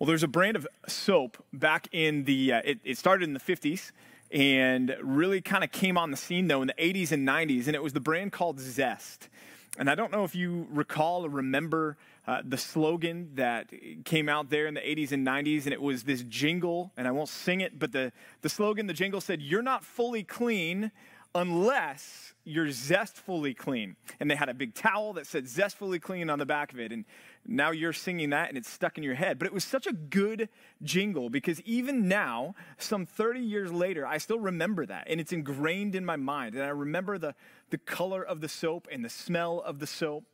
Well, there's a brand of soap back in the, uh, it, it started in the 50s and really kind of came on the scene though in the 80s and 90s, and it was the brand called Zest. And I don't know if you recall or remember uh, the slogan that came out there in the 80s and 90s, and it was this jingle, and I won't sing it, but the, the slogan, the jingle said, You're not fully clean unless you're zestfully clean. And they had a big towel that said zestfully clean on the back of it. And now you're singing that and it's stuck in your head. But it was such a good jingle because even now, some 30 years later, I still remember that. And it's ingrained in my mind. And I remember the, the color of the soap and the smell of the soap.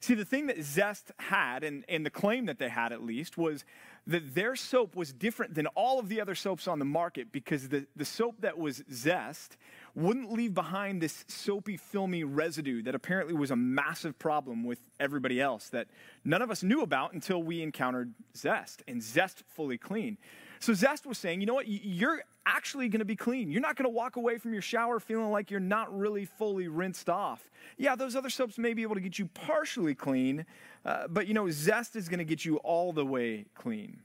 See, the thing that Zest had, and, and the claim that they had at least, was that their soap was different than all of the other soaps on the market because the, the soap that was Zest wouldn't leave behind this soapy, filmy residue that apparently was a massive problem with everybody else that none of us knew about until we encountered Zest and Zest fully clean. So Zest was saying, you know what, you're actually going to be clean. You're not going to walk away from your shower feeling like you're not really fully rinsed off. Yeah, those other soaps may be able to get you partially clean, uh, but you know, Zest is going to get you all the way clean.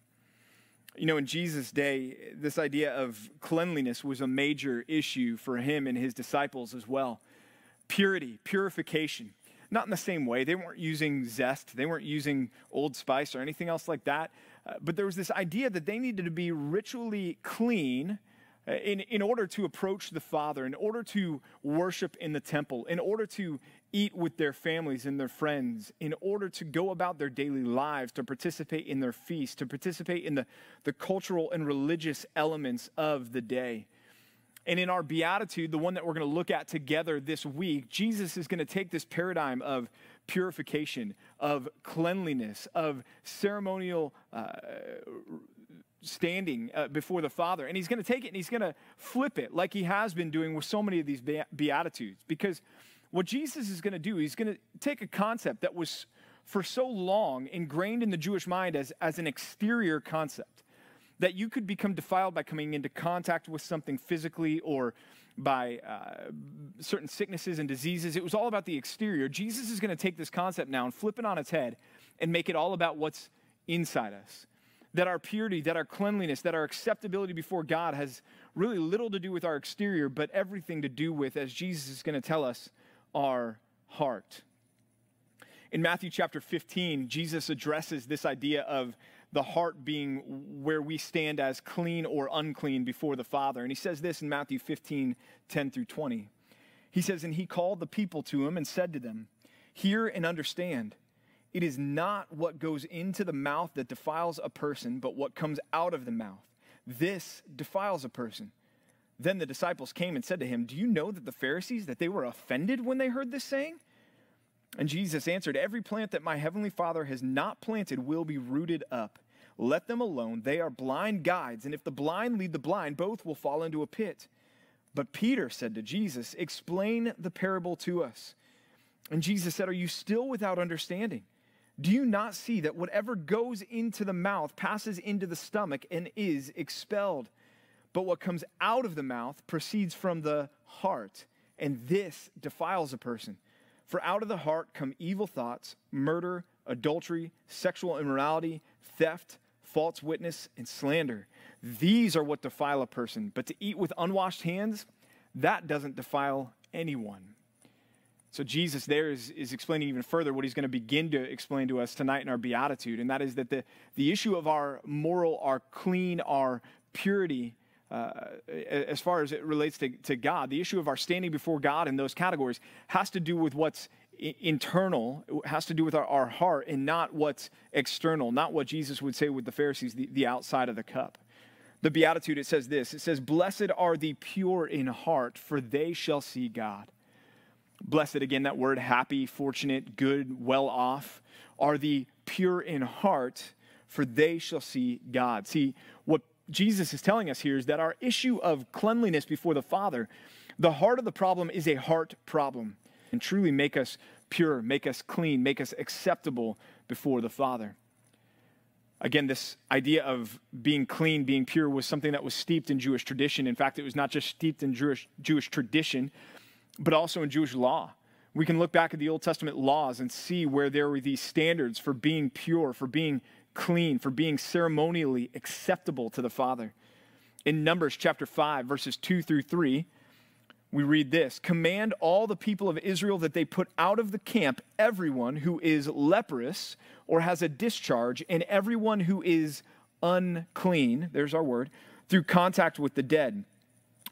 You know, in Jesus' day, this idea of cleanliness was a major issue for him and his disciples as well. Purity, purification. Not in the same way. They weren't using zest, they weren't using Old Spice or anything else like that. Uh, but there was this idea that they needed to be ritually clean uh, in, in order to approach the Father, in order to worship in the temple, in order to eat with their families and their friends, in order to go about their daily lives, to participate in their feasts, to participate in the, the cultural and religious elements of the day. And in our beatitude, the one that we're going to look at together this week, Jesus is going to take this paradigm of purification, of cleanliness, of ceremonial uh, standing uh, before the Father. And he's going to take it and he's going to flip it like he has been doing with so many of these Beatitudes. Because what Jesus is going to do, he's going to take a concept that was for so long ingrained in the Jewish mind as, as an exterior concept. That you could become defiled by coming into contact with something physically or by uh, certain sicknesses and diseases. It was all about the exterior. Jesus is going to take this concept now and flip it on its head and make it all about what's inside us that our purity, that our cleanliness, that our acceptability before God has really little to do with our exterior, but everything to do with, as Jesus is going to tell us, our heart. In Matthew chapter 15, Jesus addresses this idea of the heart being where we stand as clean or unclean before the Father. And he says this in Matthew 15, 10 through 20. He says, And he called the people to him and said to them, Hear and understand. It is not what goes into the mouth that defiles a person, but what comes out of the mouth. This defiles a person. Then the disciples came and said to him, Do you know that the Pharisees, that they were offended when they heard this saying? And Jesus answered, Every plant that my heavenly Father has not planted will be rooted up. Let them alone. They are blind guides, and if the blind lead the blind, both will fall into a pit. But Peter said to Jesus, Explain the parable to us. And Jesus said, Are you still without understanding? Do you not see that whatever goes into the mouth passes into the stomach and is expelled? But what comes out of the mouth proceeds from the heart, and this defiles a person. For out of the heart come evil thoughts, murder, adultery, sexual immorality, theft, false witness, and slander. These are what defile a person. But to eat with unwashed hands, that doesn't defile anyone. So, Jesus there is, is explaining even further what he's going to begin to explain to us tonight in our beatitude, and that is that the, the issue of our moral, our clean, our purity, uh, as far as it relates to, to God, the issue of our standing before God in those categories has to do with what's internal, has to do with our, our heart, and not what's external, not what Jesus would say with the Pharisees, the, the outside of the cup. The Beatitude, it says this it says, Blessed are the pure in heart, for they shall see God. Blessed, again, that word happy, fortunate, good, well off, are the pure in heart, for they shall see God. See, Jesus is telling us here is that our issue of cleanliness before the Father, the heart of the problem is a heart problem, and truly make us pure, make us clean, make us acceptable before the Father. Again, this idea of being clean, being pure, was something that was steeped in Jewish tradition. In fact, it was not just steeped in Jewish, Jewish tradition, but also in Jewish law. We can look back at the Old Testament laws and see where there were these standards for being pure, for being clean, for being ceremonially acceptable to the Father. In Numbers chapter 5, verses 2 through 3, we read this Command all the people of Israel that they put out of the camp everyone who is leprous or has a discharge, and everyone who is unclean, there's our word, through contact with the dead.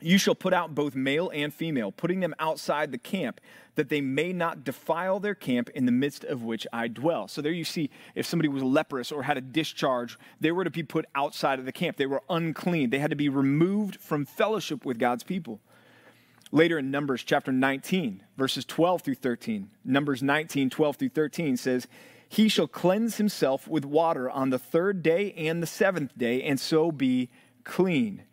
You shall put out both male and female, putting them outside the camp, that they may not defile their camp in the midst of which I dwell. So there you see, if somebody was leprous or had a discharge, they were to be put outside of the camp. They were unclean. They had to be removed from fellowship with God's people. Later in Numbers chapter 19, verses 12 through 13, Numbers 19, 12 through 13 says, He shall cleanse himself with water on the third day and the seventh day, and so be clean.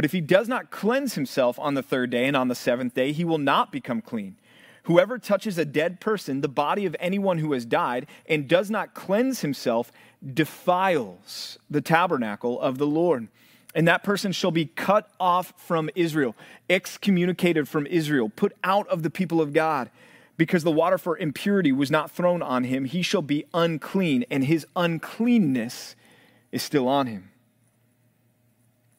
But if he does not cleanse himself on the third day and on the seventh day, he will not become clean. Whoever touches a dead person, the body of anyone who has died, and does not cleanse himself, defiles the tabernacle of the Lord. And that person shall be cut off from Israel, excommunicated from Israel, put out of the people of God, because the water for impurity was not thrown on him. He shall be unclean, and his uncleanness is still on him.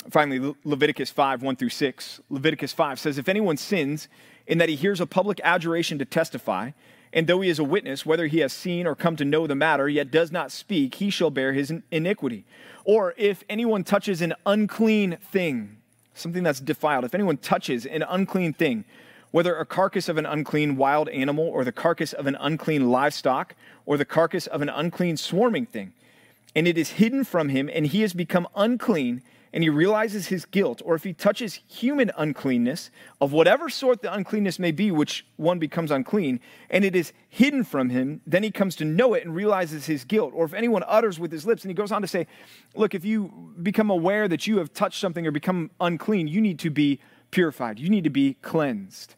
Finally, Leviticus 5, 1 through 6. Leviticus 5 says, If anyone sins in that he hears a public adjuration to testify, and though he is a witness, whether he has seen or come to know the matter, yet does not speak, he shall bear his iniquity. Or if anyone touches an unclean thing, something that's defiled, if anyone touches an unclean thing, whether a carcass of an unclean wild animal, or the carcass of an unclean livestock, or the carcass of an unclean swarming thing, and it is hidden from him, and he has become unclean, and he realizes his guilt, or if he touches human uncleanness, of whatever sort the uncleanness may be, which one becomes unclean, and it is hidden from him, then he comes to know it and realizes his guilt. Or if anyone utters with his lips, and he goes on to say, Look, if you become aware that you have touched something or become unclean, you need to be purified, you need to be cleansed.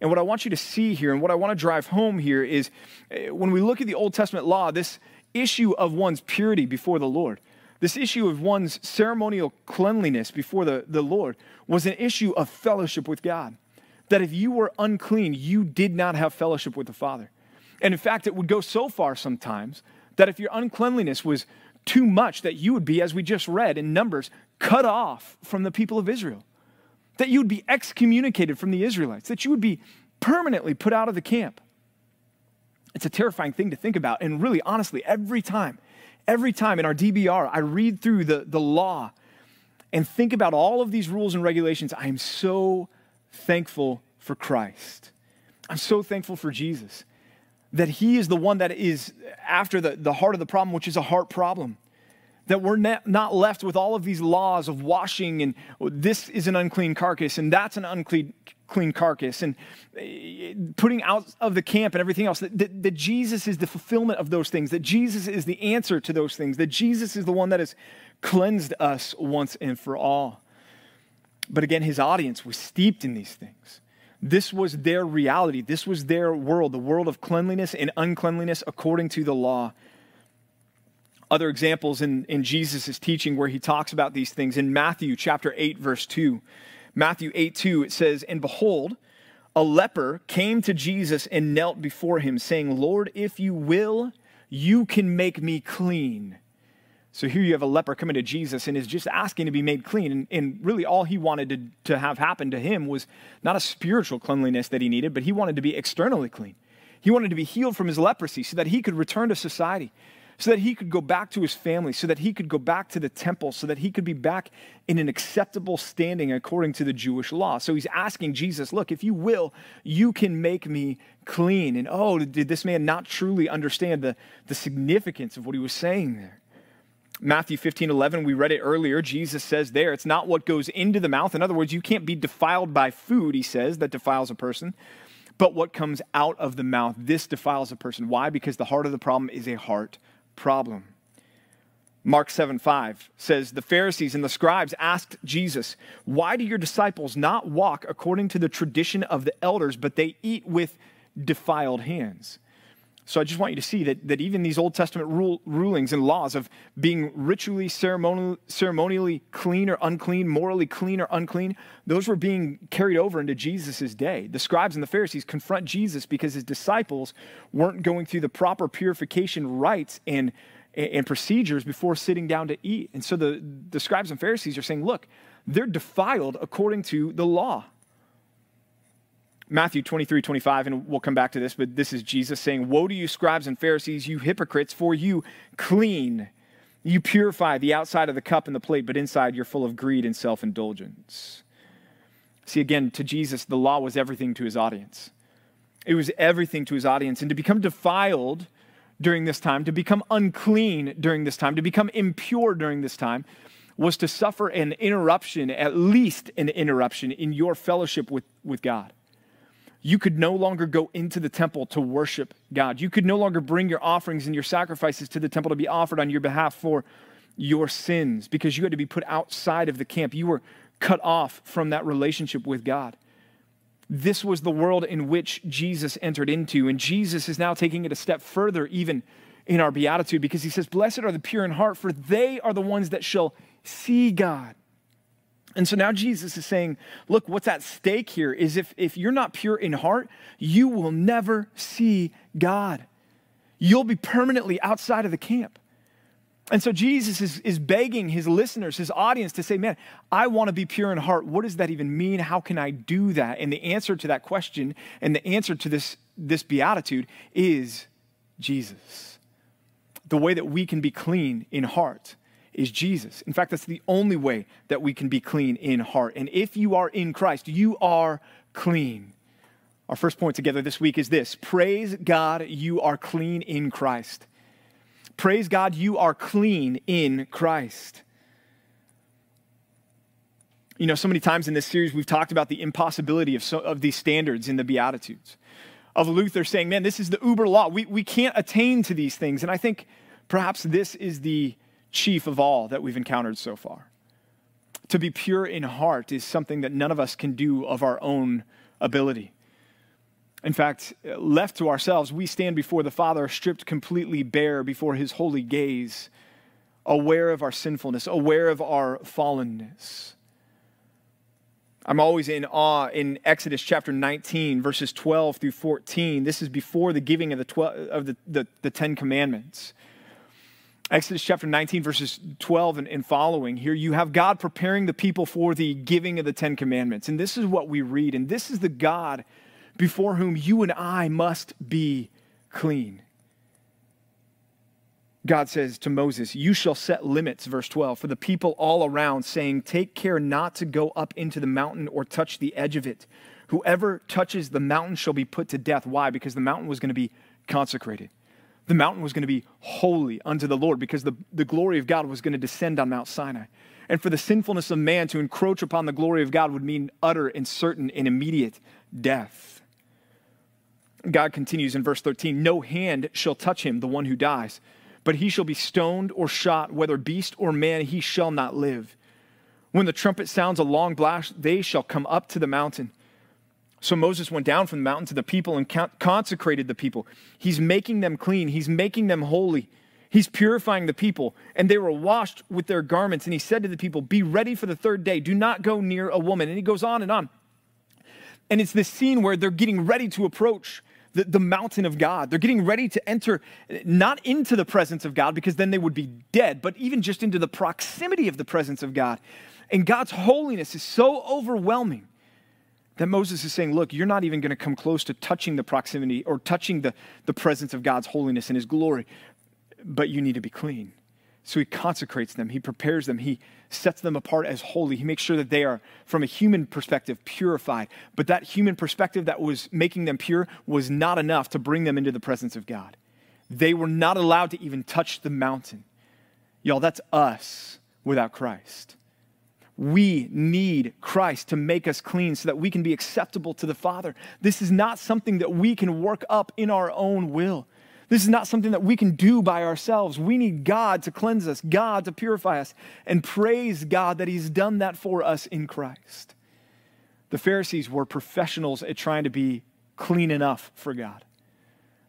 And what I want you to see here, and what I want to drive home here, is eh, when we look at the Old Testament law, this issue of one's purity before the Lord this issue of one's ceremonial cleanliness before the, the Lord was an issue of fellowship with God. That if you were unclean, you did not have fellowship with the Father. And in fact, it would go so far sometimes that if your uncleanliness was too much, that you would be, as we just read in Numbers, cut off from the people of Israel. That you would be excommunicated from the Israelites, that you would be permanently put out of the camp. It's a terrifying thing to think about. And really, honestly, every time Every time in our DBR, I read through the, the law and think about all of these rules and regulations. I am so thankful for Christ. I'm so thankful for Jesus that He is the one that is after the, the heart of the problem, which is a heart problem. That we're not left with all of these laws of washing and this is an unclean carcass and that's an unclean clean carcass and eh, putting out of the camp and everything else. That, that, that, Jesus is the fulfillment of those things, that Jesus is the answer to those things, that Jesus is the one that has cleansed us once and for all. But again, his audience was steeped in these things. This was their reality. This was their world, the world of cleanliness and uncleanliness according to the law. Other examples in, in Jesus' teaching where he talks about these things in Matthew chapter 8, verse 2. Matthew 8 2, it says, And behold, a leper came to Jesus and knelt before him, saying, Lord, if you will, you can make me clean. So here you have a leper coming to Jesus and is just asking to be made clean. And, and really, all he wanted to, to have happen to him was not a spiritual cleanliness that he needed, but he wanted to be externally clean. He wanted to be healed from his leprosy so that he could return to society so that he could go back to his family, so that he could go back to the temple, so that he could be back in an acceptable standing according to the Jewish law. So he's asking Jesus, Look, if you will, you can make me clean. And oh, did this man not truly understand the, the significance of what he was saying there? Matthew 15, 11, we read it earlier. Jesus says there, it's not what goes into the mouth. In other words, you can't be defiled by food, he says, that defiles a person, but what comes out of the mouth, this defiles a person. Why? Because the heart of the problem is a heart problem. Mark 7 5 says, The Pharisees and the scribes asked Jesus, Why do your disciples not walk according to the tradition of the elders, but they eat with defiled hands? So I just want you to see that, that even these Old Testament rule, rulings and laws of being ritually, ceremonially, ceremonially clean or unclean, morally clean or unclean, those were being carried over into Jesus' day. The scribes and the Pharisees confront Jesus because his disciples weren't going through the proper purification rites and, and, procedures before sitting down to eat. And so the, the scribes and Pharisees are saying, look, they're defiled according to the law. Matthew 23, 25, and we'll come back to this, but this is Jesus saying, Woe to you, scribes and Pharisees, you hypocrites, for you clean. You purify the outside of the cup and the plate, but inside you're full of greed and self indulgence. See, again, to Jesus, the law was everything to his audience. It was everything to his audience. And to become defiled during this time, to become unclean during this time, to become impure during this time, was to suffer an interruption, at least an interruption, in your fellowship with, with God. You could no longer go into the temple to worship God. You could no longer bring your offerings and your sacrifices to the temple to be offered on your behalf for your sins because you had to be put outside of the camp. You were cut off from that relationship with God. This was the world in which Jesus entered into. And Jesus is now taking it a step further, even in our beatitude, because he says, Blessed are the pure in heart, for they are the ones that shall see God. And so now Jesus is saying, Look, what's at stake here is if, if you're not pure in heart, you will never see God. You'll be permanently outside of the camp. And so Jesus is, is begging his listeners, his audience, to say, Man, I want to be pure in heart. What does that even mean? How can I do that? And the answer to that question and the answer to this, this beatitude is Jesus. The way that we can be clean in heart is Jesus. In fact, that's the only way that we can be clean in heart. And if you are in Christ, you are clean. Our first point together this week is this Praise God, you are clean in Christ. Praise God, you are clean in Christ. You know, so many times in this series, we've talked about the impossibility of, so, of these standards in the Beatitudes. Of Luther saying, man, this is the uber law. We, we can't attain to these things. And I think perhaps this is the chief of all that we've encountered so far. To be pure in heart is something that none of us can do of our own ability. In fact, left to ourselves, we stand before the Father stripped completely bare before his holy gaze, aware of our sinfulness, aware of our fallenness. I'm always in awe in Exodus chapter 19, verses 12 through 14. This is before the giving of the, 12, of the, the, the Ten Commandments. Exodus chapter 19, verses 12 and, and, following. Here you have God preparing the people for the giving of the Ten Commandments. And this is what we read. And this is the God before whom you and I must be clean. God says to Moses, You shall set limits, verse 12, for the people all around, saying, Take care not to go up into the mountain or touch the edge of it. Whoever touches the mountain shall be put to death. Why? Because the mountain was going to be consecrated. The mountain was going to be holy unto the Lord because the, the glory of God was going to descend on Mount Sinai. And for the sinfulness of man to encroach upon the glory of God would mean utter and certain and immediate death. God continues in verse 13 No hand shall touch him, the one who dies, but he shall be stoned or shot, whether beast or man, he shall not live. When the trumpet sounds a long blast, they shall come up to the mountain. So Moses went down from the mountain to the people and consecrated the people. He's making them clean, he's making them holy. He's purifying the people, and they were washed with their garments. And he said to the people, Be ready for the third day. Do not go near a woman. And he goes on and on. And it's this scene where they're getting ready to approach the, the mountain of God. They're getting ready to enter not into the presence of God because then they would be dead, but even just into the proximity of the presence of God. And God's holiness is so overwhelming that Moses is saying, Look, you're not even going to come close to touching the proximity or touching the, the presence of God's holiness and his glory, but you need to be clean. So he consecrates them, he prepares them, he sets them apart as holy. He makes sure that they are, from a human perspective, purified. But that human perspective that was making them pure was not enough to bring them into the presence of God. They were not allowed to even touch the mountain. Y'all, that's us without Christ. We need Christ to make us clean so that we can be acceptable to the Father. This is not something that we can work up in our own will. This is not something that we can do by ourselves. We need God to cleanse us, God to purify us, and praise God that He's done that for us in Christ. The Pharisees were professionals at trying to be clean enough for God.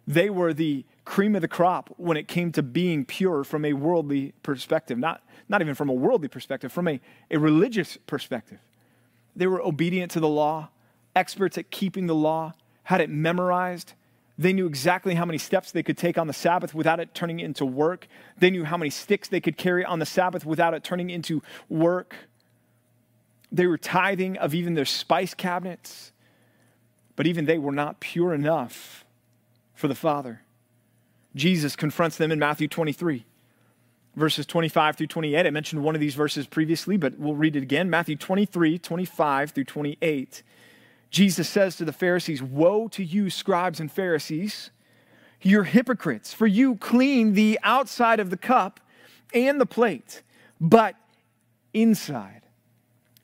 They were the cream of the crop when it came to being pure from a worldly perspective, not, not even from a worldly perspective, from a, a religious perspective. They were obedient to the law, experts at keeping the law, had it memorized, They knew exactly how many steps they could take on the Sabbath without it turning into work. They knew how many sticks they could carry on the Sabbath without it turning into work. They were tithing of even their spice cabinets, but even they were not pure enough for the Father. Jesus confronts them in Matthew 23, verses 25 through 28. I mentioned one of these verses previously, but we'll read it again. Matthew 23, 25 through 28. Jesus says to the Pharisees, Woe to you, scribes and Pharisees! You're hypocrites, for you clean the outside of the cup and the plate, but inside,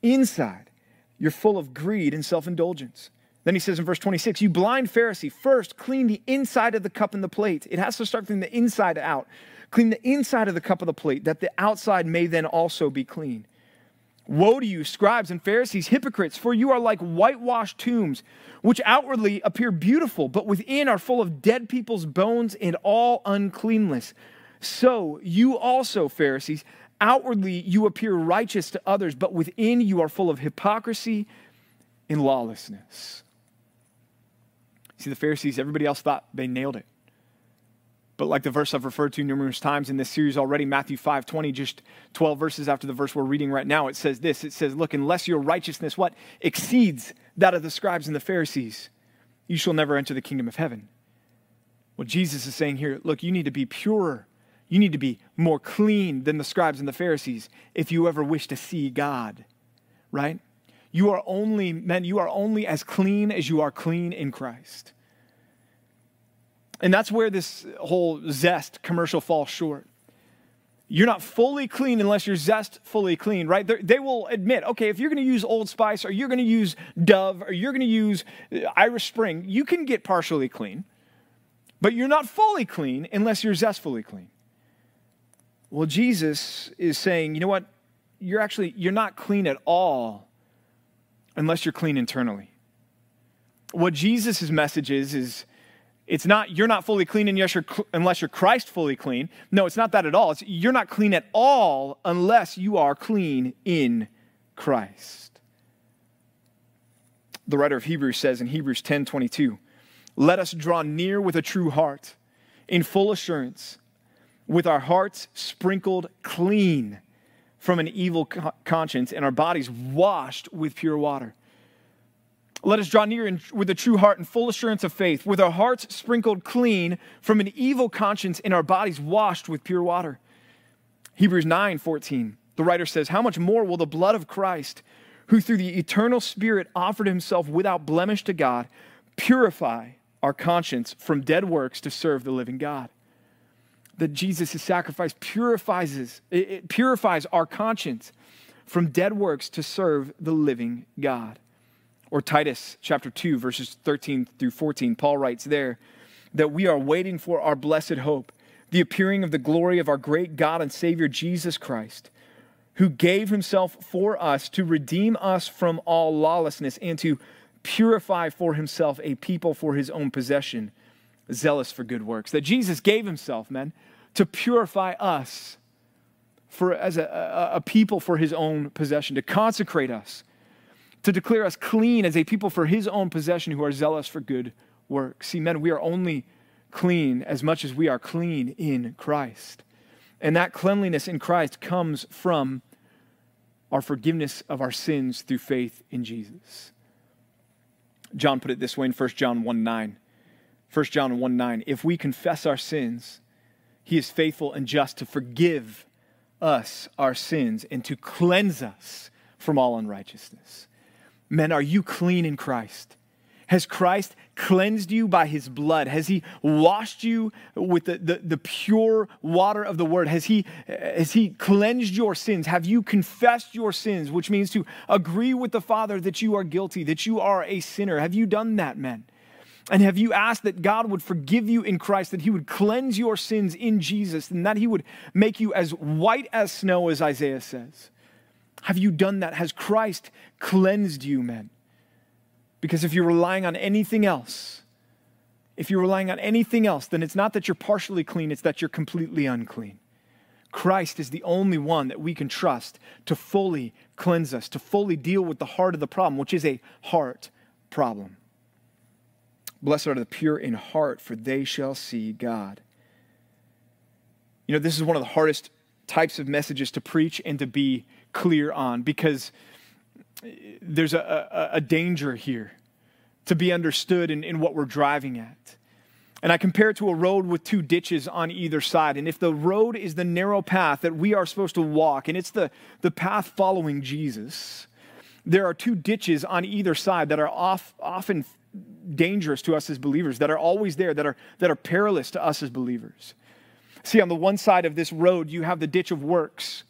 inside, you're full of greed and self indulgence. Then he says in verse 26, You blind Pharisee, first clean the inside of the cup and the plate. It has to start from the inside out. Clean the inside of the cup of the plate, that the outside may then also be clean. Woe to you, scribes and Pharisees, hypocrites, for you are like whitewashed tombs, which outwardly appear beautiful, but within are full of dead people's bones and all uncleanness. So you also, Pharisees, outwardly you appear righteous to others, but within you are full of hypocrisy and lawlessness. See, the Pharisees, everybody else thought they nailed it. But like the verse I've referred to numerous times in this series already, Matthew 5 20, just 12 verses after the verse we're reading right now, it says this it says, Look, unless your righteousness, what? Exceeds that of the scribes and the Pharisees, you shall never enter the kingdom of heaven. What Jesus is saying here, look, you need to be purer. You need to be more clean than the scribes and the Pharisees if you ever wish to see God, right? You are only, men, you are only as clean as you are clean in Christ. And that's where this whole zest commercial falls short. You're not fully clean unless you're zest fully clean, right? They're, they will admit, okay, if you're going to use Old Spice or you're going to use Dove or you're going to use uh, Irish Spring, you can get partially clean, but you're not fully clean unless you're zestfully clean. Well, Jesus is saying, you know what? You're actually you're not clean at all unless you're clean internally. What Jesus' message is is it's not you're not fully clean unless you're, unless you're Christ fully clean. No, it's not that at all. It's you're not clean at all unless you are clean in Christ. The writer of Hebrews says in Hebrews 10:22, "Let us draw near with a true heart, in full assurance, with our hearts sprinkled clean from an evil conscience and our bodies washed with pure water." Let us draw near in, with a true heart and full assurance of faith, with our hearts sprinkled clean from an evil conscience and our bodies washed with pure water. Hebrews 9 14. The writer says, How much more will the blood of Christ, who through the eternal Spirit offered himself without blemish to God, purify our conscience from dead works to serve the living God? That Jesus' sacrifice purifies, it purifies our conscience from dead works to serve the living God. Or Titus chapter 2, verses 13 through 14, Paul writes there that we are waiting for our blessed hope, the appearing of the glory of our great God and Savior Jesus Christ, who gave himself for us to redeem us from all lawlessness and to purify for himself a people for his own possession, zealous for good works. That Jesus gave himself, men, to purify us for as a, a, a people for his own possession, to consecrate us to declare us clean as a people for his own possession who are zealous for good works. See, men, we are only clean as much as we are clean in Christ. And that cleanliness in Christ comes from our forgiveness of our sins through faith in Jesus. John put it this way in 1 John 1 9. 1 John 1 9. If we confess our sins, he is faithful and just to forgive us our sins and to cleanse us from all unrighteousness. Men, are you clean in Christ? Has Christ cleansed you by his blood? Has he washed you with the, the, the, pure water of the word? Has he, has he cleansed your sins? Have you confessed your sins, which means to agree with the Father that you are guilty, that you are a sinner? Have you done that, men? And have you asked that God would forgive you in Christ, that He would cleanse your sins in Jesus, and that He would make you as white as snow, as Isaiah says? Have you done that? Has Christ cleansed you, men? Because if you're relying on anything else, if you're relying on anything else, then it's not that you're partially clean, it's that you're completely unclean. Christ is the only one that we can trust to fully cleanse us, to fully deal with the heart of the problem, which is a heart problem. Blessed are the pure in heart, for they shall see God. You know, this is one of the hardest types of messages to preach and to be clear on because there's a, a, a danger here to be understood in, in what we're driving at. And I compare it to a road with two ditches on either side. And if the road is the narrow path that we are supposed to walk, and it's the, the path following Jesus, there are two ditches on either side that are off, often dangerous to us as believers, that are always there, that are, that are perilous to us as believers. See, on the one side of this road, you have the ditch of works,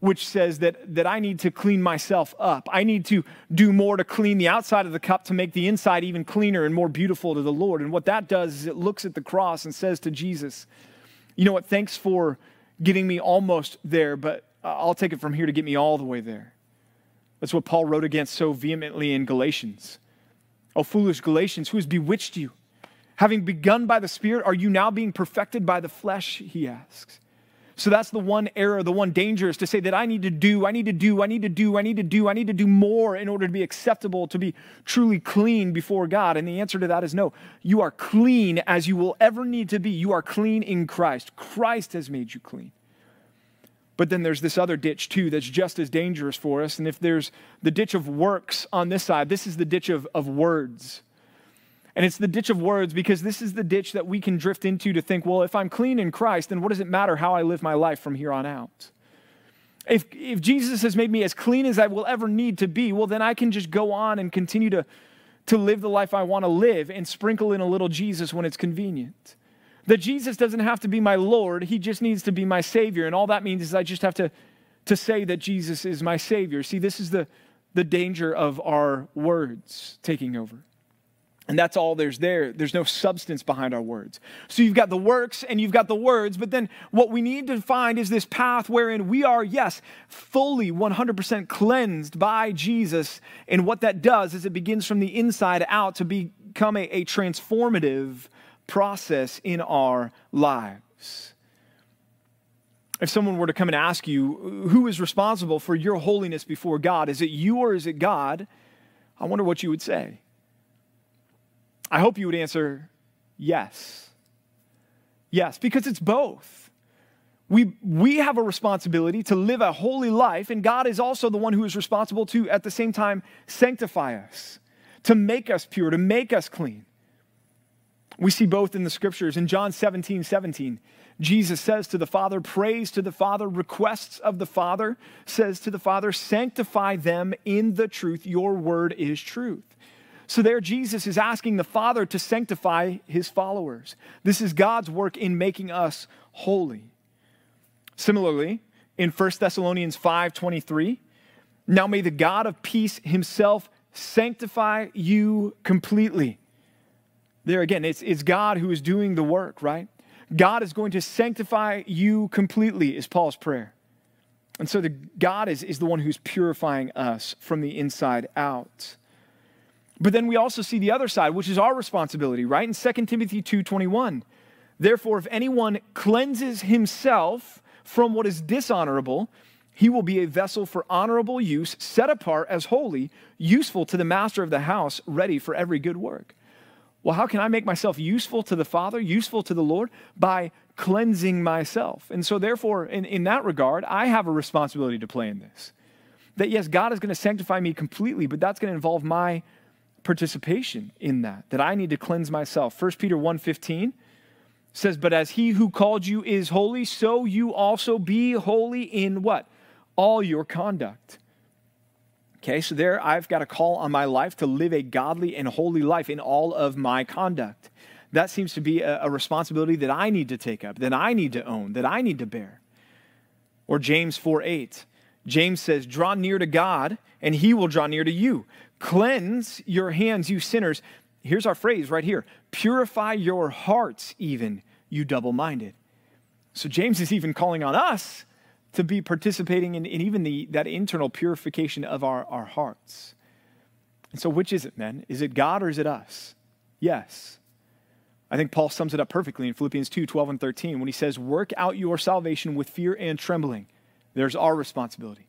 which says that, that I need to clean myself up. I need to do more to clean the outside of the cup to make the inside even cleaner and more beautiful to the Lord. And what that does is it looks at the cross and says to Jesus, You know what? Thanks for getting me almost there, but uh, I'll take it from here to get me all the way there. That's what Paul wrote against so vehemently in Galatians. Oh, foolish Galatians, who has bewitched you? Having begun by the Spirit, are you now being perfected by the flesh? He asks. So that's the one error, the one danger is to say that I need to do, I need to do, I need to do, I need to do, I need to do more in order to be acceptable, to be truly clean before God. And the answer to that is no. You are clean as you will ever need to be. You are clean in Christ. Christ has made you clean. But then there's this other ditch too that's just as dangerous for us. And if there's the ditch of works on this side, this is the ditch of, of words. And it's the ditch of words because this is the ditch that we can drift into to think, well, if I'm clean in Christ, then what does it matter how I live my life from here on out? If, if Jesus has made me as clean as I will ever need to be, well, then I can just go on and continue to, to live the life I want to live and sprinkle in a little Jesus when it's convenient. That Jesus doesn't have to be my Lord, He just needs to be my Savior. And all that means is I just have to, to say that Jesus is my Savior. See, this is the, the danger of our words taking over. And that's all there's there. There's no substance behind our words. So you've got the works and you've got the words, but then what we need to find is this path wherein we are, yes, fully 100% cleansed by Jesus. And what that does is it begins from the inside out to become a, a transformative process in our lives. If someone were to come and ask you, who is responsible for your holiness before God? Is it you or is it God? I wonder what you would say. I hope you would answer yes. Yes, because it's both. We, we have a responsibility to live a holy life, and God is also the one who is responsible to, at the same time, sanctify us, to make us pure, to make us clean. We see both in the scriptures. In John 17, 17, Jesus says to the Father, prays to the Father, requests of the Father, says to the Father, sanctify them in the truth. Your word is truth. So there, Jesus is asking the Father to sanctify his followers. This is God's work in making us holy. Similarly, in 1 Thessalonians 5:23, now may the God of peace himself sanctify you completely. There again, it's, it's God who is doing the work, right? God is going to sanctify you completely, is Paul's prayer. And so the God is, is the one who's purifying us from the inside out. But then we also see the other side, which is our responsibility, right? In 2 Timothy 2:21. Therefore, if anyone cleanses himself from what is dishonorable, he will be a vessel for honorable use, set apart as holy, useful to the master of the house, ready for every good work. Well, how can I make myself useful to the Father, useful to the Lord? By cleansing myself. And so, therefore, in, in that regard, I have a responsibility to play in this. That yes, God is going to sanctify me completely, but that's going to involve my participation in that, that I need to cleanse myself. 1 Peter 1:15 says, But as he who called you is holy, so you also be holy in what? All your conduct. Okay, so there I've got a call on my life to live a godly and holy life in all of my conduct. That seems to be a, a responsibility that I need to take up, that I need to own, that I need to bear. Or James 4 8. James says, Draw near to God, and he will draw near to you. Cleanse your hands, you sinners. Here's our phrase right here purify your hearts, even, you double minded. So James is even calling on us to be participating in, in even the, that internal purification of our, our hearts. And so, which is it, men? Is it God or is it us? Yes. I think Paul sums it up perfectly in Philippians 2 12 and 13 when he says, Work out your salvation with fear and trembling. There's our responsibility.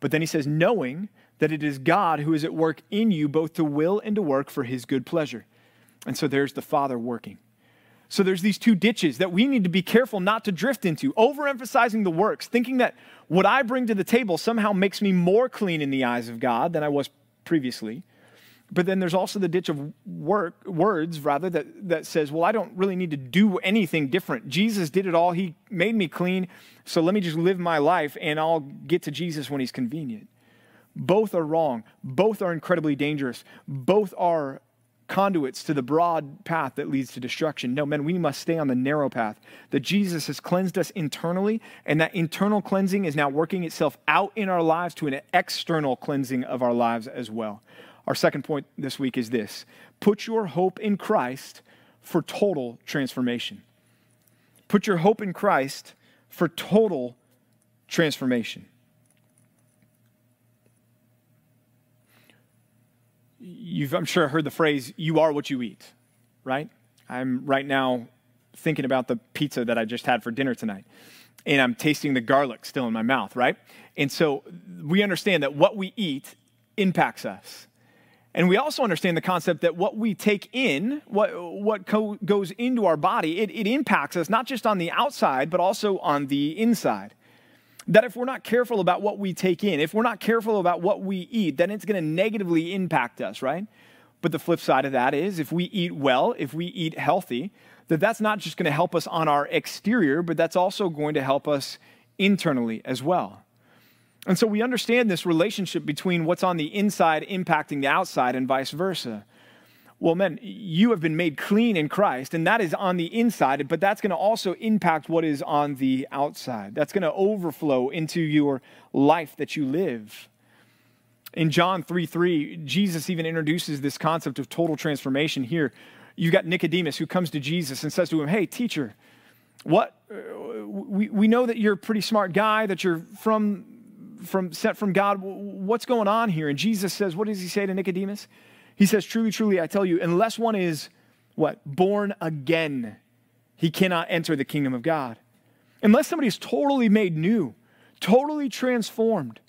But then he says, knowing that it is God who is at work in you both to will and to work for his good pleasure. And so there's the Father working. So there's these two ditches that we need to be careful not to drift into, overemphasizing the works, thinking that what I bring to the table somehow makes me more clean in the eyes of God than I was previously. But then there's also the ditch of work, words, rather, that, that says, well, I don't really need to do anything different. Jesus did it all. He made me clean. So let me just live my life and I'll get to Jesus when he's convenient. Both are wrong. Both are incredibly dangerous. Both are conduits to the broad path that leads to destruction. No, men, we must stay on the narrow path. That Jesus has cleansed us internally, and that internal cleansing is now working itself out in our lives to an external cleansing of our lives as well. Our second point this week is this put your hope in Christ for total transformation. Put your hope in Christ for total transformation. You've, I'm sure, heard the phrase, you are what you eat, right? I'm right now thinking about the pizza that I just had for dinner tonight, and I'm tasting the garlic still in my mouth, right? And so we understand that what we eat impacts us. And we also understand the concept that what we take in, what, what co- goes into our body, it, it impacts us not just on the outside, but also on the inside. That if we're not careful about what we take in, if we're not careful about what we eat, then it's going to negatively impact us, right? But the flip side of that is if we eat well, if we eat healthy, that that's not just going to help us on our exterior, but that's also going to help us internally as well. And so we understand this relationship between what's on the inside impacting the outside and vice versa. Well, men, you have been made clean in Christ, and that is on the inside, but that's going to also impact what is on the outside. That's going to overflow into your life that you live. In John 3 3, Jesus even introduces this concept of total transformation here. You've got Nicodemus who comes to Jesus and says to him, Hey, teacher, what uh, we, we know that you're a pretty smart guy, that you're from from sent from God. What's going on here? And Jesus says, what does he say to Nicodemus? He says, truly, truly, I tell you, unless one is what? Born again, he cannot enter the kingdom of God. Unless somebody is totally made new, totally transformed.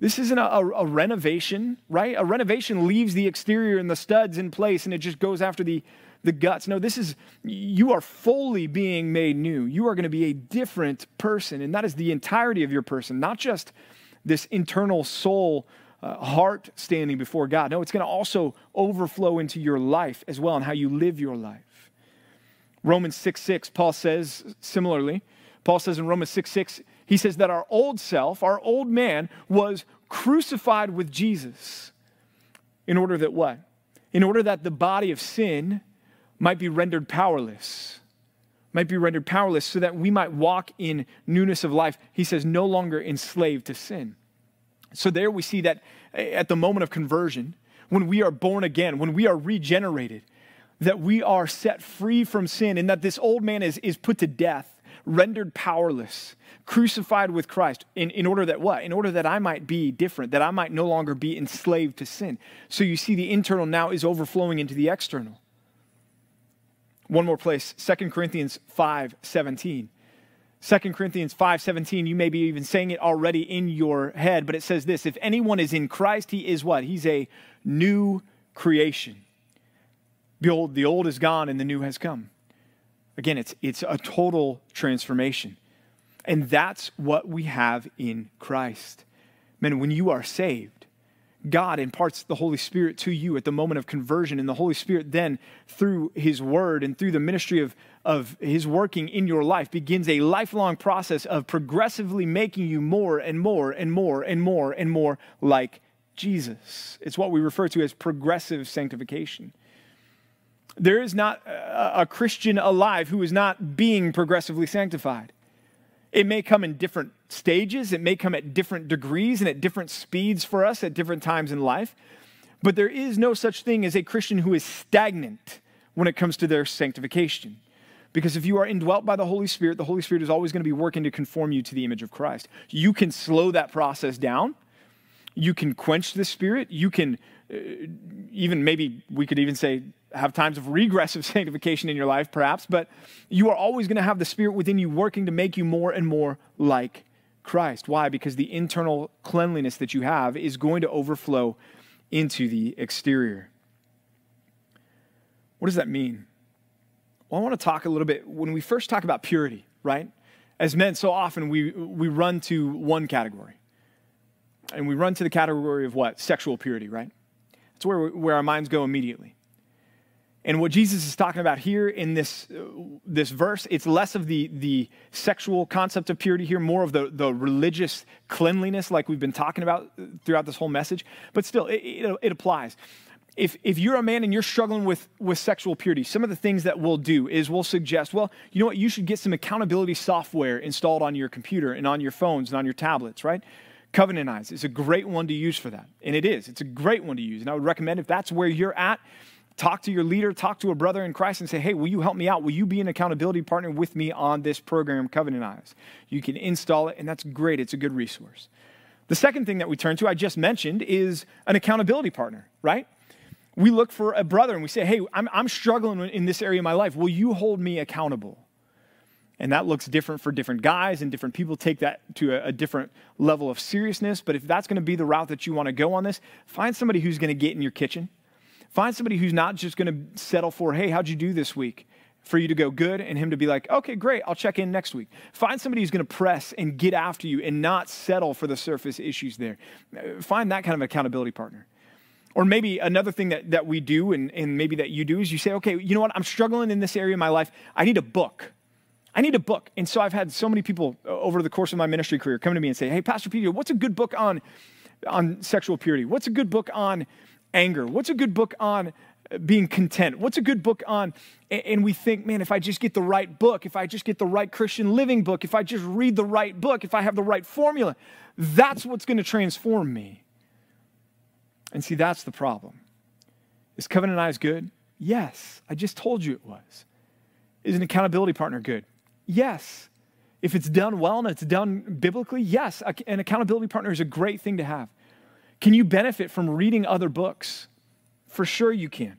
This isn't a, a, a, renovation, right? A renovation leaves the exterior and the studs in place and it just goes after the, the guts. No, this is, you are fully being made new. You are going to be a different person. And that is the entirety of your person, not just this internal soul, uh, heart standing before God. No, it's going to also overflow into your life as well and how you live your life. Romans 6 6, Paul says similarly, Paul says in Romans 6 6, he says that our old self, our old man, was crucified with Jesus in order that what? In order that the body of sin might be rendered powerless. Might be rendered powerless so that we might walk in newness of life. He says, no longer enslaved to sin. So there we see that eh, at the moment of conversion, when we are born again, when we are regenerated, that we are set free from sin and that this old man is, is put to death, rendered powerless, crucified with Christ in, in order that what? In order that I might be different, that I might no longer be enslaved to sin. So you see, the internal now is overflowing into the external. One more place, 2 Corinthians 5 17. 2 Corinthians 5:17, you may be even saying it already in your head, but it says this If anyone is in Christ, he is what? He's a new creation. Behold, the old is gone and the new has come. Again, it's, it's a total transformation. And that's what we have in Christ. Man, when you are saved, God imparts the Holy Spirit to you at the moment of conversion, and the Holy Spirit then, through His Word and through the ministry of, of His working in your life, begins a lifelong process of progressively making you more and more and more and more and more like Jesus. It's what we refer to as progressive sanctification. There is not a, a Christian alive who is not being progressively sanctified. It may come in different stages, it may come at different degrees and at different speeds for us at different times in life. But there is no such thing as a Christian who is stagnant when it comes to their sanctification. Because if you are indwelt by the Holy Spirit, the Holy Spirit is always going to be working to conform you to the image of Christ. You can slow that process down. You can quench the Spirit. You can Uh, even, maybe we could even say, have times of regressive sanctification in your life, perhaps, but you are always going to have the Spirit within you working to make you more and more like Christ. Why? Because the internal cleanliness that you have is going to overflow into the exterior. What does that mean? Well, I want to talk a little bit when we first talk about purity, right? As men, so often we, we run to one category. And we run to the category of what? Sexual purity, right? That's where, where our minds go immediately. And what Jesus is talking about here in this, this verse, it's less of the, the sexual concept of purity here, more of the, the religious cleanliness, like we've been talking about throughout this whole message. But still, it, it, it applies. If, if you're a man and you're struggling with, with sexual purity, some of the things that we'll do is we'll suggest, well, you know what, you should get some accountability software installed on your computer and on your phones and on your tablets, right? Covenant Eyes is a great one to use for that. And it is. It's a great one to use. And I would recommend if that's where you're at, talk to your leader, talk to a brother in Christ, and say, hey, will you help me out? Will you be an accountability partner with me on this program, Covenant Eyes? You can install it, and that's great. It's a good resource. The second thing that we turn to, I just mentioned, is an accountability partner, right? We look for a brother and we say, hey, I'm, I'm struggling in this area of my life. Will you hold me accountable? And that looks different for different guys, and different people take that to a, a different level of seriousness. But if that's going to be the route that you want to go on this, find somebody who's going to get in your kitchen Find somebody who's not just going to settle for, hey, how'd you do this week? For you to go good and him to be like, okay, great, I'll check in next week. Find somebody who's going to press and get after you and not settle for the surface issues there. Find that kind of accountability partner. Or maybe another thing that, that we do and, and maybe that you do is you say, okay, you know what, I'm struggling in this area of my life. I need a book. I need a book. And so I've had so many people uh, over the course of my ministry career come to me and say, hey, Pastor PJ, what's a good book on, on sexual purity? What's a good book on anger? What's a good book on uh, being content? What's a good book on? And we think, man, if I just get the right book, if I just get the right Christian living book, if I just read the right book, if I have the right formula, that's what's going to transform me. And see, that's the problem. Is Covenant Eyes good? Yes. I just told you it was. Is an accountability partner good? Yes. If it's done well and it's done biblically, yes. An accountability partner is a great thing to have. Can you benefit from reading other books? For sure you can.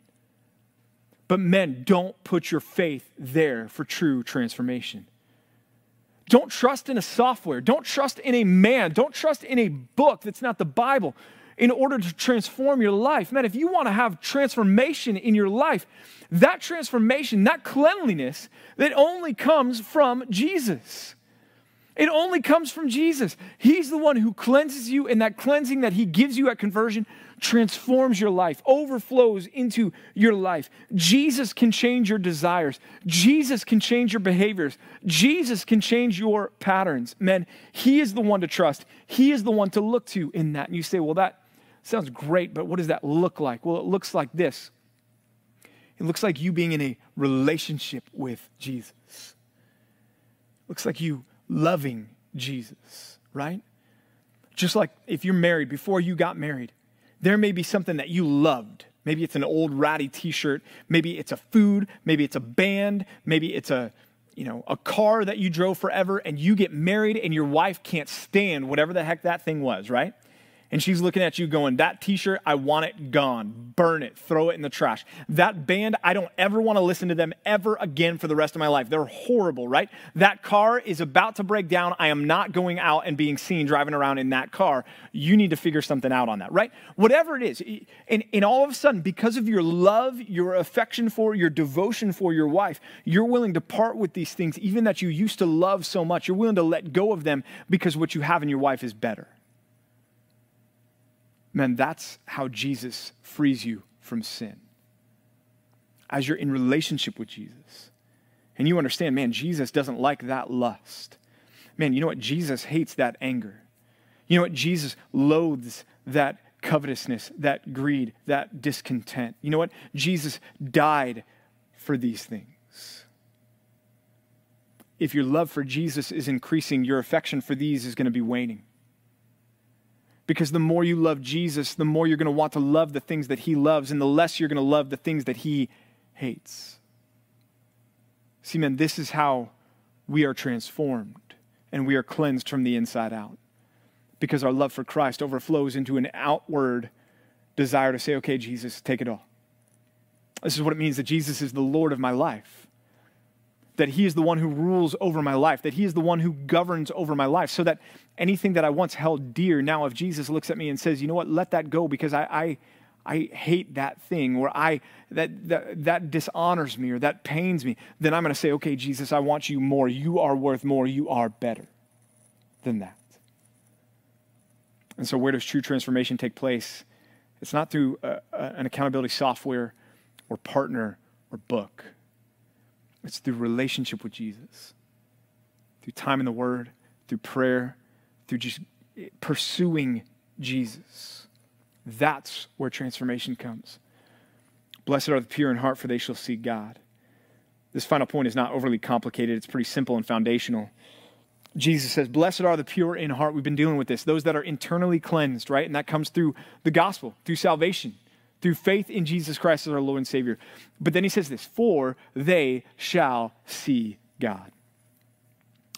But men, don't put your faith there for true transformation. Don't trust in a software. Don't trust in a man. Don't trust in a book that's not the Bible in order to transform your life. Man, if you want to have transformation in your life, that transformation, that cleanliness, that only comes from Jesus. It only comes from Jesus. He's the one who cleanses you, and that cleansing that He gives you at conversion transforms your life, overflows into your life. Jesus can change your desires. Jesus can change your behaviors. Jesus can change your patterns. Men, He is the one to trust. He is the one to look to in that. And you say, well, that sounds great, but what does that look like? Well, it looks like this it looks like you being in a relationship with Jesus. It looks like you loving Jesus, right? Just like if you're married, before you got married, there may be something that you loved. Maybe it's an old ratty t-shirt, maybe it's a food, maybe it's a band, maybe it's a you know, a car that you drove forever and you get married and your wife can't stand whatever the heck that thing was, right? And she's looking at you going, That t shirt, I want it gone. Burn it, throw it in the trash. That band, I don't ever want to listen to them ever again for the rest of my life. They're horrible, right? That car is about to break down. I am not going out and being seen driving around in that car. You need to figure something out on that, right? Whatever it is. And, and all of a sudden, because of your love, your affection for, your devotion for your wife, you're willing to part with these things, even that you used to love so much. You're willing to let go of them because what you have in your wife is better. Man, that's how Jesus frees you from sin. As you're in relationship with Jesus. And you understand, man, Jesus doesn't like that lust. Man, you know what? Jesus hates that anger. You know what? Jesus loathes that covetousness, that greed, that discontent. You know what? Jesus died for these things. If your love for Jesus is increasing, your affection for these is going to be waning. Because the more you love Jesus, the more you're going to want to love the things that he loves, and the less you're going to love the things that he hates. See, man, this is how we are transformed and we are cleansed from the inside out. Because our love for Christ overflows into an outward desire to say, okay, Jesus, take it all. This is what it means that Jesus is the Lord of my life that He is the one who rules over my life, that He is the one who governs over my life, so that anything that I once held dear, now if Jesus looks at me and says, you know what, let that go because I, I, I hate that thing or I that, that that dishonors me or that pains me, then I'm going to say, "Okay, Jesus, I want you more. You are worth more. You are better than that." And so where does true transformation take place? It's not through a, a, an accountability software or partner or book. It's through relationship with Jesus, through time in the Word, through prayer, through just pursuing Jesus. That's where transformation comes. Blessed are the pure in heart, for they shall see God. This final point is not overly complicated, it's pretty simple and foundational. Jesus says, Blessed are the pure in heart. We've been dealing with this. Those that are internally cleansed, right? And that comes through the gospel, through salvation, through faith in Jesus Christ as our Lord and Savior. But then he says this For they shall see God.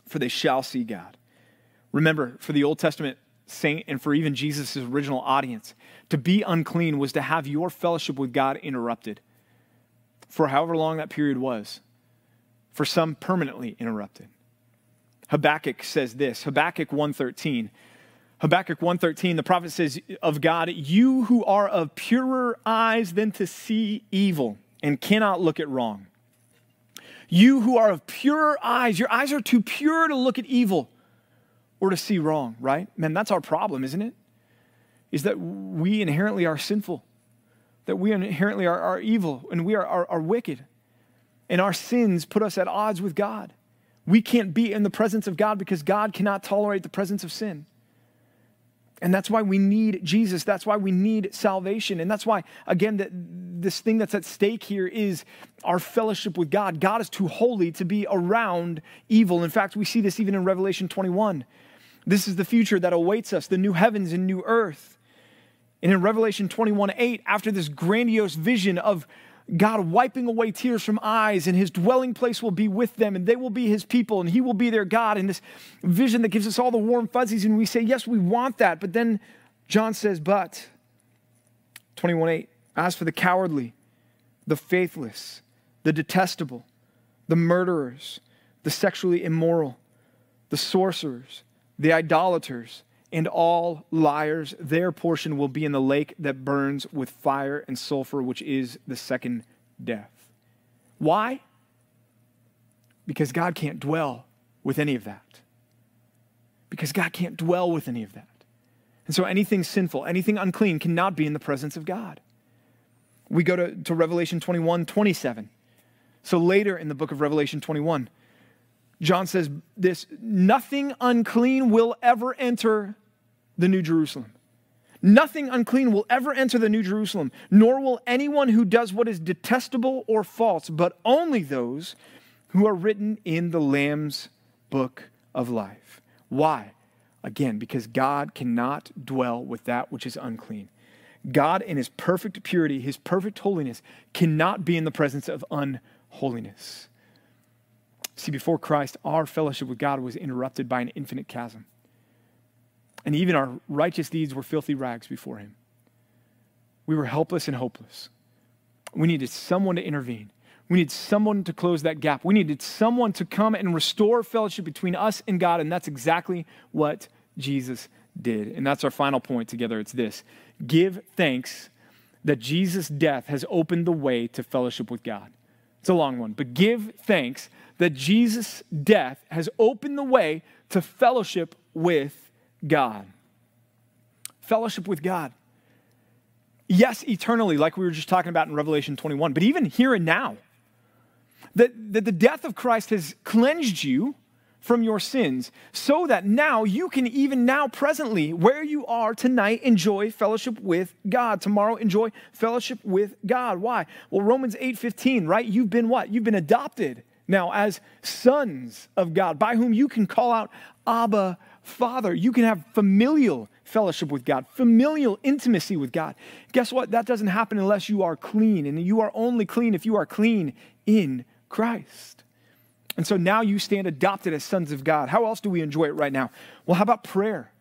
For they shall see God. Remember, for the Old Testament saint and for even Jesus' original audience, to be unclean was to have your fellowship with God interrupted for however long that period was, for some permanently interrupted. Habakkuk says this Habakkuk 113. Habakkuk 1:13 the prophet says of God, You who are of purer eyes than to see evil and cannot look at wrong. You who are of purer eyes, your eyes are too pure to look at evil or to see wrong, right? Man, that's our problem, isn't it? Is that we inherently are sinful, that we inherently are, are evil, and we are, are, are wicked. And our sins put us at odds with God. We can't be in the presence of God because God cannot tolerate the presence of sin. And that's why we need Jesus. That's why we need salvation. And that's why, again, that this thing that's at stake here is our fellowship with God. God is too holy to be around evil. In fact, we see this even in Revelation 21. This is the future that awaits us, the new heavens and new earth. And in Revelation 21 8, after this grandiose vision of God wiping away tears from eyes, and his dwelling place will be with them, and they will be his people, and he will be their God. And this vision that gives us all the warm fuzzies, and we say, Yes, we want that. But then John says, But 21 8, as for the cowardly, the faithless, the detestable, the murderers, the sexually immoral, the sorcerers, the idolaters, and all liars, their portion will be in the lake that burns with fire and sulfur, which is the second death. Why? Because God can't dwell with any of that. Because God can't dwell with any of that. And so anything sinful, anything unclean cannot be in the presence of God. We go to, to Revelation 21 27. So later in the book of Revelation 21, John says this nothing unclean will ever enter the New Jerusalem. Nothing unclean will ever enter the New Jerusalem, nor will anyone who does what is detestable or false, but only those who are written in the Lamb's book of life. Why? Again, because God cannot dwell with that which is unclean. God, in his perfect purity, his perfect holiness, cannot be in the presence of unholiness. See, before Christ, our fellowship with God was interrupted by an infinite chasm. And even our righteous deeds were filthy rags before Him. We were helpless and hopeless. We needed someone to intervene. We needed someone to close that gap. We needed someone to come and restore fellowship between us and God. And that's exactly what Jesus did. And that's our final point together. It's this give thanks that Jesus' death has opened the way to fellowship with God. It's a long one, but give thanks that Jesus' death has opened the way to fellowship with God. Fellowship with God. Yes, eternally, like we were just talking about in Revelation 21, but even here and now. That, that the death of Christ has cleansed you from your sins so that now you can even now presently where you are tonight enjoy fellowship with god tomorrow enjoy fellowship with god why well romans 8.15 right you've been what you've been adopted now as sons of God, by whom you can call out, Abba, Father. You can have familial fellowship with God, familial intimacy with God. Guess what? That doesn't happen unless you are clean, and you are only clean if you are clean in Christ. And so now you stand adopted as sons of God. How else do we enjoy it right now? Well, how about prayer?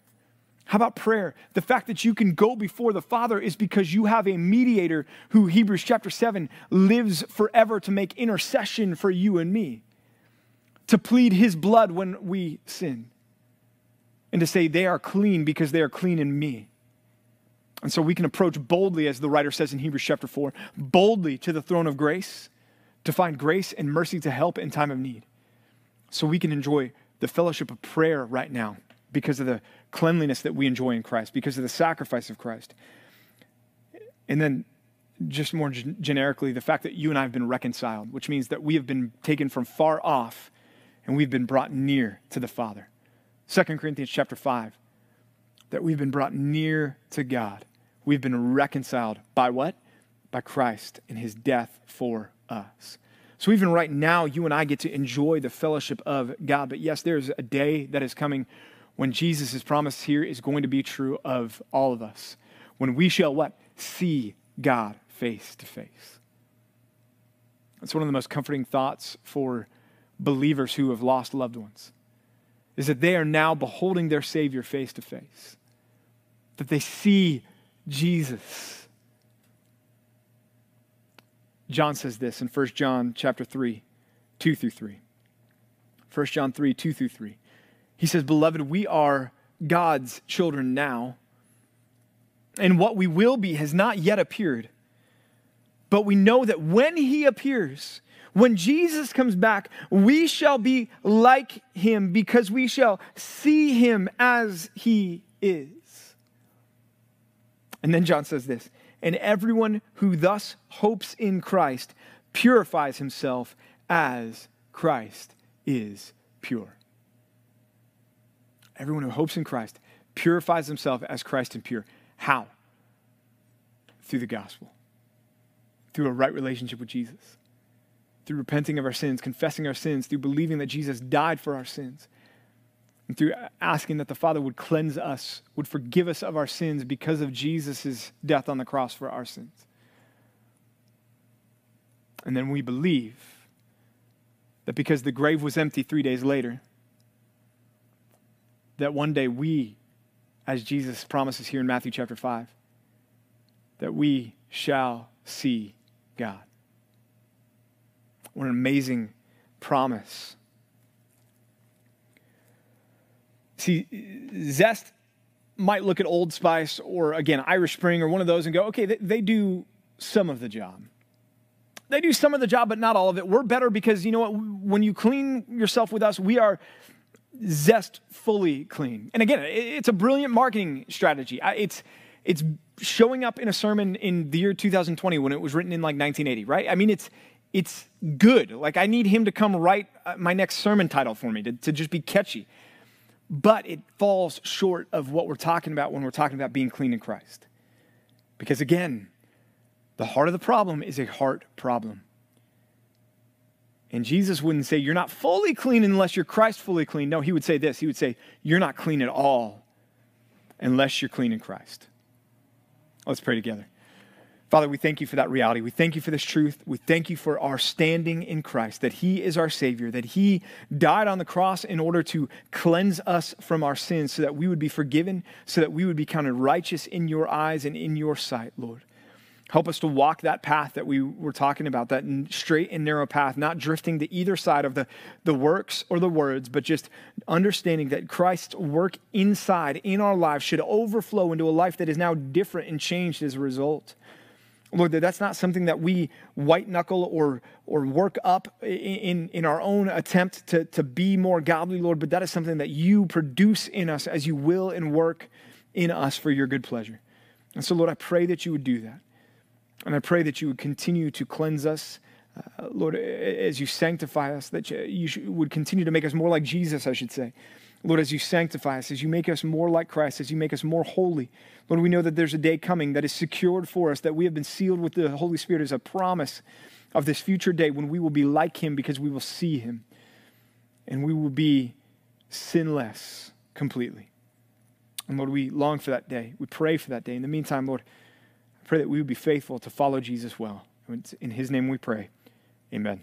How about prayer? The fact that you can go before the Father is because you have a mediator who, Hebrews chapter 7, lives forever to make intercession for you and me, to plead his blood when we sin, and to say they are clean because they are clean in me. And so we can approach boldly, as the writer says in Hebrews chapter 4, boldly to the throne of grace to find grace and mercy to help in time of need. So we can enjoy the fellowship of prayer right now because of the cleanliness that we enjoy in Christ, because of the sacrifice of Christ. And then, just more generically, the fact that you and I have been reconciled, which means that we have been taken from far off and we've been brought near to the Father. 2 Corinthians chapter 5, that we've been brought near to God. We've been reconciled by what? By Christ and his death for us. So even right now, you and I get to enjoy the fellowship of God. But yes, there's a day that is coming when Jesus' promise here is going to be true of all of us. When we shall what? See God face to face. That's one of the most comforting thoughts for believers who have lost loved ones. Is that they are now beholding their Savior face to face. That they see Jesus John says this in 1 John chapter 3, 2 through 3. 1 John 3, 2 through 3. He says, Beloved, we are God's children now, and what we will be has not yet appeared. But we know that when he appears, when Jesus comes back, we shall be like him because we shall see him as he is. And then John says this and everyone who thus hopes in Christ purifies himself as Christ is pure. Everyone who hopes in Christ purifies himself as Christ is pure. How? Through the gospel, through a right relationship with Jesus, through repenting of our sins, confessing our sins, through believing that Jesus died for our sins and through asking that the Father would cleanse us, would forgive us of our sins because of Jesus' death on the cross for our sins. And then we believe that because the grave was empty three days later, that one day we, as Jesus promises here in Matthew chapter 5, that we shall see God. What an amazing promise See, Zest might look at Old Spice or, again, Irish Spring or one of those and go, okay, they, they do some of the job. They do some of the job, but not all of it. We're better because, you know what, when you clean yourself with us, we are Zest fully clean. And again, it's a brilliant marketing strategy. It's, it's showing up in a sermon in the year 2020 when it was written in like 1980, right? I mean, it's, it's good. Like, I need him to come write uh, my next sermon title for me to, to just be catchy but it falls short of what we're talking about when we're talking about being clean in Christ. Because again, the heart of the problem is a heart problem. And Jesus wouldn't say, You're not fully clean unless you're Christ fully clean. No, he would say this He would say, You're not clean at all unless you're clean in Christ. Let's pray together. Father, we thank you for that reality. We thank you for this truth. We thank you for our standing in Christ, that He is our Savior, that He died on the cross in order to cleanse us from our sins so that we would be forgiven, so that we would be counted righteous in your eyes and in your sight, Lord. Help us to walk that path that we were talking about, that straight and narrow path, not drifting to either side of the, the works or the words, but just understanding that Christ's work inside in our lives should overflow into a life that is now different and changed as a result. Lord, that that's not something that we white knuckle or, or work up in, in our own attempt to, to be more godly, Lord, but that is something that you produce in us as you will and work in us for your good pleasure. And so, Lord, I pray that you would do that. And I pray that you would continue to cleanse us. Uh, Lord, as you sanctify us, that you would continue to make us more like Jesus, I should say. Lord, as you sanctify us, as you make us more like Christ, as you make us more holy, Lord, we know that there's a day coming that is secured for us, that we have been sealed with the Holy Spirit as a promise of this future day when we will be like Him because we will see Him and we will be sinless completely. And Lord, we long for that day. We pray for that day. In the meantime, Lord, I pray that we would be faithful to follow Jesus well. In His name we pray. Amen.